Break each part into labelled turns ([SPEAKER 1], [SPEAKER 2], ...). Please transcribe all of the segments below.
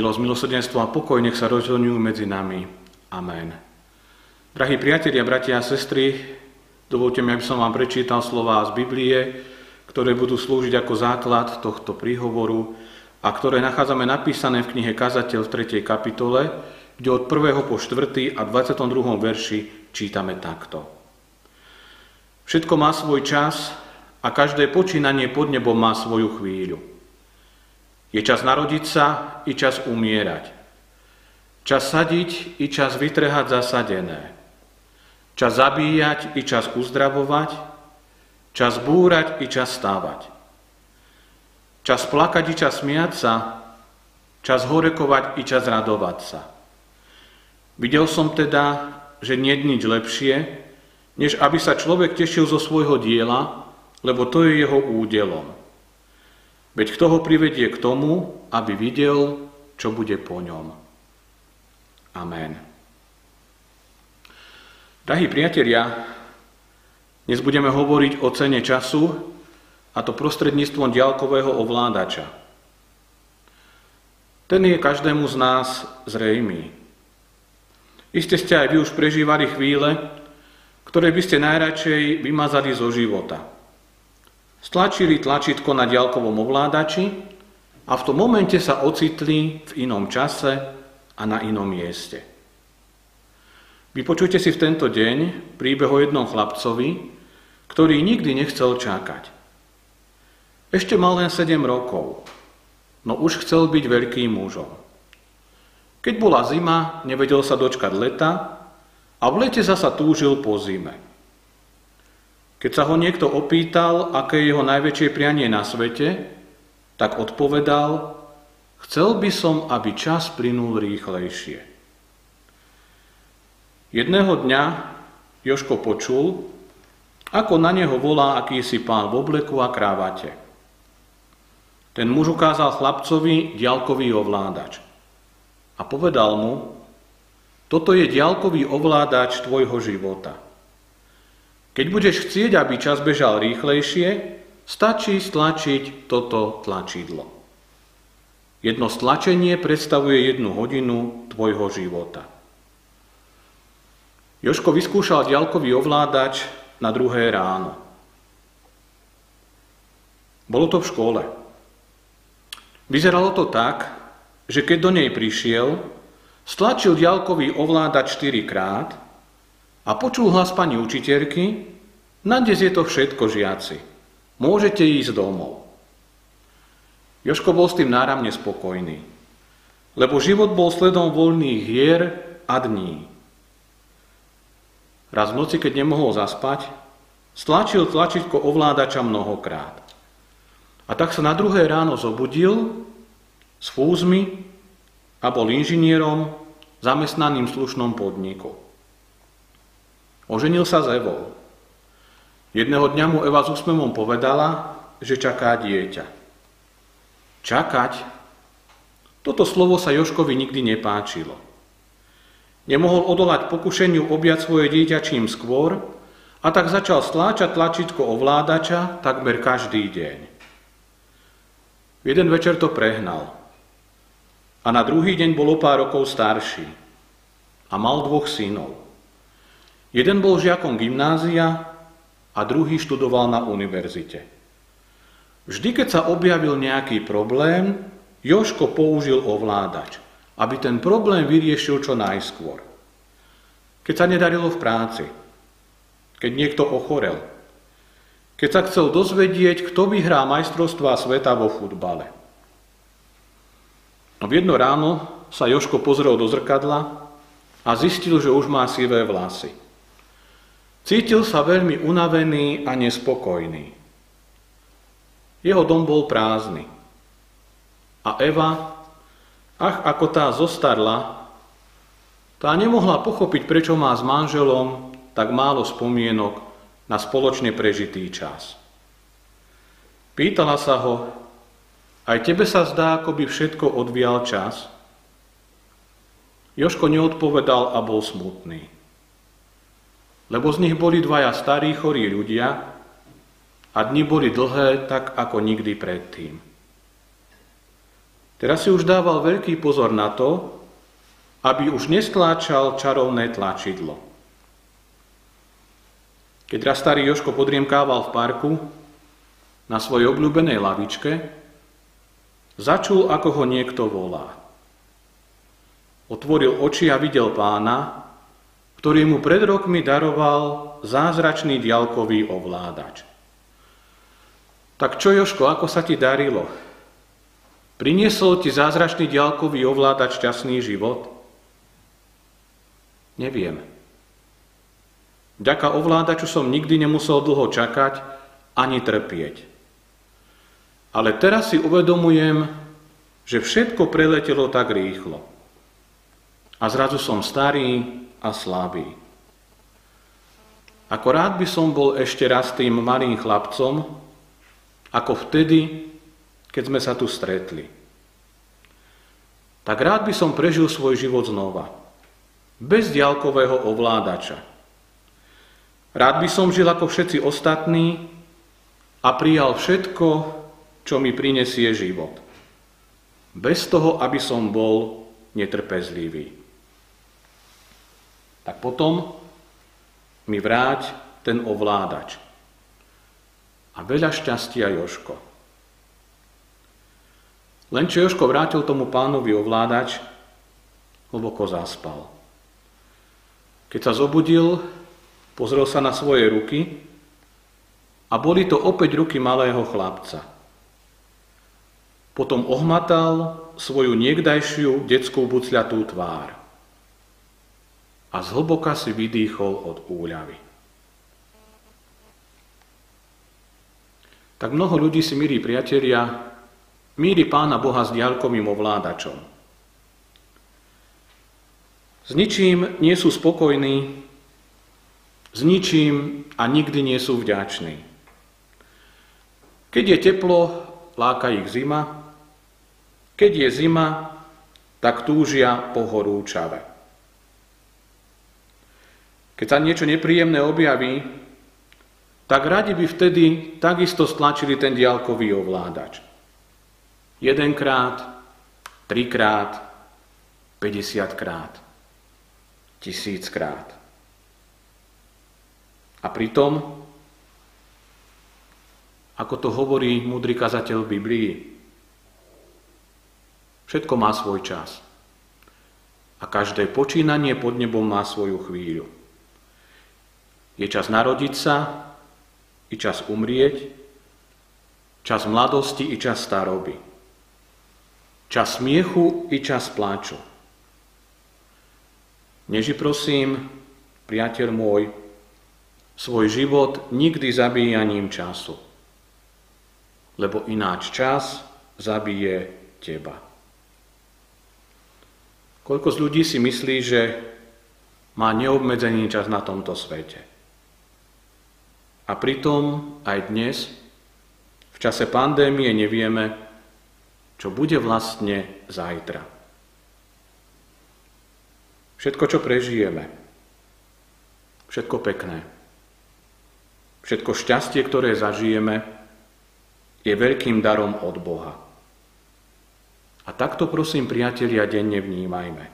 [SPEAKER 1] Milosť, milosrdenstvo a pokoj nech sa rozhodňujú medzi nami. Amen. Drahí priatelia, bratia a sestry, dovolte mi, aby som vám prečítal slova z Biblie, ktoré budú slúžiť ako základ tohto príhovoru a ktoré nachádzame napísané v knihe Kazateľ v 3. kapitole, kde od 1. po 4. a 22. verši čítame takto. Všetko má svoj čas a každé počínanie pod nebom má svoju chvíľu. Je čas narodiť sa i čas umierať. Čas sadiť i čas vytrhať zasadené. Čas zabíjať i čas uzdravovať. Čas búrať i čas stávať. Čas plakať i čas smiať sa. Čas horekovať i čas radovať sa. Videl som teda, že nie je nič lepšie, než aby sa človek tešil zo svojho diela, lebo to je jeho údelom. Veď kto ho privedie k tomu, aby videl, čo bude po ňom. Amen. Drahí priatelia, dnes budeme hovoriť o cene času, a to prostredníctvom diálkového ovládača. Ten je každému z nás zrejmý. Iste ste aj vy už prežívali chvíle, ktoré by ste najradšej vymazali zo života. Stlačili tlačítko na diaľkovom ovládači a v tom momente sa ocitli v inom čase a na inom mieste. Vypočujte si v tento deň príbeh o jednom chlapcovi, ktorý nikdy nechcel čakať. Ešte mal len 7 rokov, no už chcel byť veľkým mužom. Keď bola zima, nevedel sa dočkať leta a v lete zasa túžil po zime. Keď sa ho niekto opýtal, aké je jeho najväčšie prianie na svete, tak odpovedal, chcel by som, aby čas plynul rýchlejšie. Jedného dňa Joško počul, ako na neho volá akýsi pán v obleku a krávate. Ten muž ukázal chlapcovi diaľkový ovládač a povedal mu, toto je diaľkový ovládač tvojho života – keď budeš chcieť, aby čas bežal rýchlejšie, stačí stlačiť toto tlačidlo. Jedno stlačenie predstavuje jednu hodinu tvojho života. Joško vyskúšal ďalkový ovládač na druhé ráno. Bolo to v škole. Vyzeralo to tak, že keď do nej prišiel, stlačil ďalkový ovládač 4 krát a počul hlas pani učiteľky, na dnes je to všetko, žiaci. Môžete ísť domov. Joško bol s tým náramne spokojný, lebo život bol sledom voľných hier a dní. Raz v noci, keď nemohol zaspať, stlačil tlačítko ovládača mnohokrát. A tak sa na druhé ráno zobudil s fúzmi a bol inžinierom zamestnaným v slušnom podniku. Oženil sa s Evou. Jedného dňa mu Eva s úsmevom povedala, že čaká dieťa. Čakať? Toto slovo sa Joškovi nikdy nepáčilo. Nemohol odolať pokušeniu objať svoje dieťa čím skôr a tak začal stláčať tlačítko ovládača takmer každý deň. Jeden večer to prehnal a na druhý deň bol o pár rokov starší a mal dvoch synov. Jeden bol žiakom gymnázia a druhý študoval na univerzite. Vždy, keď sa objavil nejaký problém, Joško použil ovládač, aby ten problém vyriešil čo najskôr. Keď sa nedarilo v práci, keď niekto ochorel, keď sa chcel dozvedieť, kto vyhrá majstrovstvá sveta vo futbale. No v jedno ráno sa Joško pozrel do zrkadla a zistil, že už má sivé vlasy. Cítil sa veľmi unavený a nespokojný. Jeho dom bol prázdny. A Eva, ach ako tá zostarla, tá nemohla pochopiť, prečo má s manželom tak málo spomienok na spoločne prežitý čas. Pýtala sa ho, aj tebe sa zdá, ako by všetko odvial čas? Joško neodpovedal a bol smutný lebo z nich boli dvaja starí chorí ľudia a dni boli dlhé tak ako nikdy predtým. Teraz si už dával veľký pozor na to, aby už nestláčal čarovné tlačidlo. Keď raz starý Joško podriemkával v parku na svojej obľúbenej lavičke, začul, ako ho niekto volá. Otvoril oči a videl pána, ktorý mu pred rokmi daroval zázračný dialkový ovládač. Tak čo, Joško, ako sa ti darilo? Priniesol ti zázračný diaľkový ovládač šťastný život? Neviem. Vďaka ovládaču som nikdy nemusel dlho čakať ani trpieť. Ale teraz si uvedomujem, že všetko preletelo tak rýchlo. A zrazu som starý a slabý. Ako rád by som bol ešte raz tým malým chlapcom, ako vtedy, keď sme sa tu stretli. Tak rád by som prežil svoj život znova. Bez diálkového ovládača. Rád by som žil ako všetci ostatní a prijal všetko, čo mi prinesie život. Bez toho, aby som bol netrpezlivý. Tak potom mi vráť ten ovládač. A veľa šťastia Joško. Len čo Joško vrátil tomu pánovi ovládač, hlboko zaspal. Keď sa zobudil, pozrel sa na svoje ruky a boli to opäť ruky malého chlapca. Potom ohmatal svoju niekdajšiu detskú bucľatú tvár a zhlboka si vydýchol od úľavy. Tak mnoho ľudí si, milí priatelia, míri Pána Boha s diaľkovým ovládačom. S ničím nie sú spokojní, s ničím a nikdy nie sú vďační. Keď je teplo, láka ich zima, keď je zima, tak túžia po horúčave. Keď sa niečo nepríjemné objaví, tak radi by vtedy takisto stlačili ten diálkový ovládač. Jedenkrát, trikrát, 50 krát, tisíckrát. A pritom, ako to hovorí múdry kazateľ Biblii, všetko má svoj čas. A každé počínanie pod nebom má svoju chvíľu. Je čas narodiť sa, i čas umrieť, čas mladosti, i čas staroby. Čas smiechu i čas pláču. Neži prosím, priateľ môj, svoj život nikdy zabíjaním času, lebo ináč čas zabije teba. Koľko z ľudí si myslí, že má neobmedzený čas na tomto svete. A pritom aj dnes, v čase pandémie, nevieme, čo bude vlastne zajtra. Všetko, čo prežijeme, všetko pekné, všetko šťastie, ktoré zažijeme, je veľkým darom od Boha. A takto prosím, priatelia, denne vnímajme.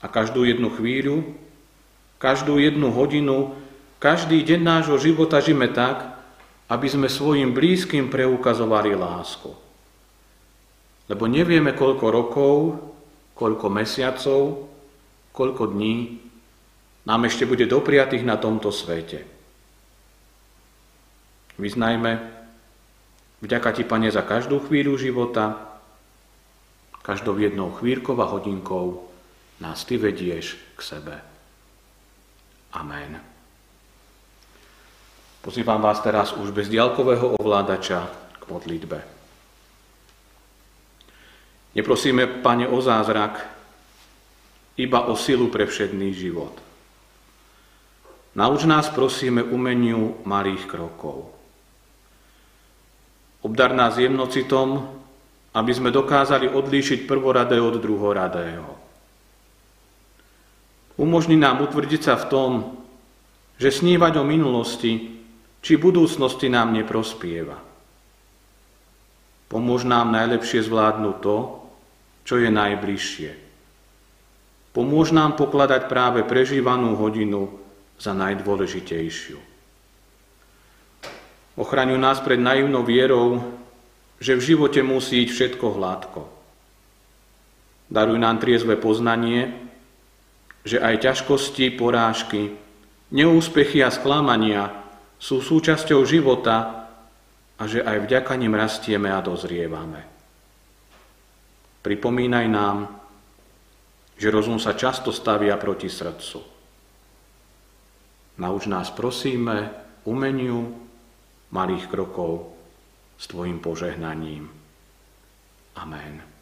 [SPEAKER 1] A každú jednu chvíľu, každú jednu hodinu, každý deň nášho života žijeme tak, aby sme svojim blízkym preukazovali lásku. Lebo nevieme, koľko rokov, koľko mesiacov, koľko dní nám ešte bude dopriatých na tomto svete. Vyznajme, vďaka Ti, Pane, za každú chvíľu života, každou jednou chvíľkou a hodinkou nás Ty vedieš k sebe. Amen. Pozývam vás teraz už bez diálkového ovládača k modlitbe. Neprosíme, Pane, o zázrak, iba o silu pre všedný život. Nauč nás, prosíme, umeniu malých krokov. Obdar nás jemnocitom, aby sme dokázali odlíšiť prvoradé od druhoradého. Umožni nám utvrdiť sa v tom, že snívať o minulosti či budúcnosti nám neprospieva. Pomôž nám najlepšie zvládnuť to, čo je najbližšie. Pomôž nám pokladať práve prežívanú hodinu za najdôležitejšiu. Ochraňuj nás pred naivnou vierou, že v živote musí ísť všetko hladko. Daruj nám triezve poznanie, že aj ťažkosti, porážky, neúspechy a sklamania sú súčasťou života a že aj vďaka nim rastieme a dozrievame. Pripomínaj nám, že rozum sa často stavia proti srdcu. Nauč nás, prosíme, umeniu malých krokov s Tvojim požehnaním. Amen.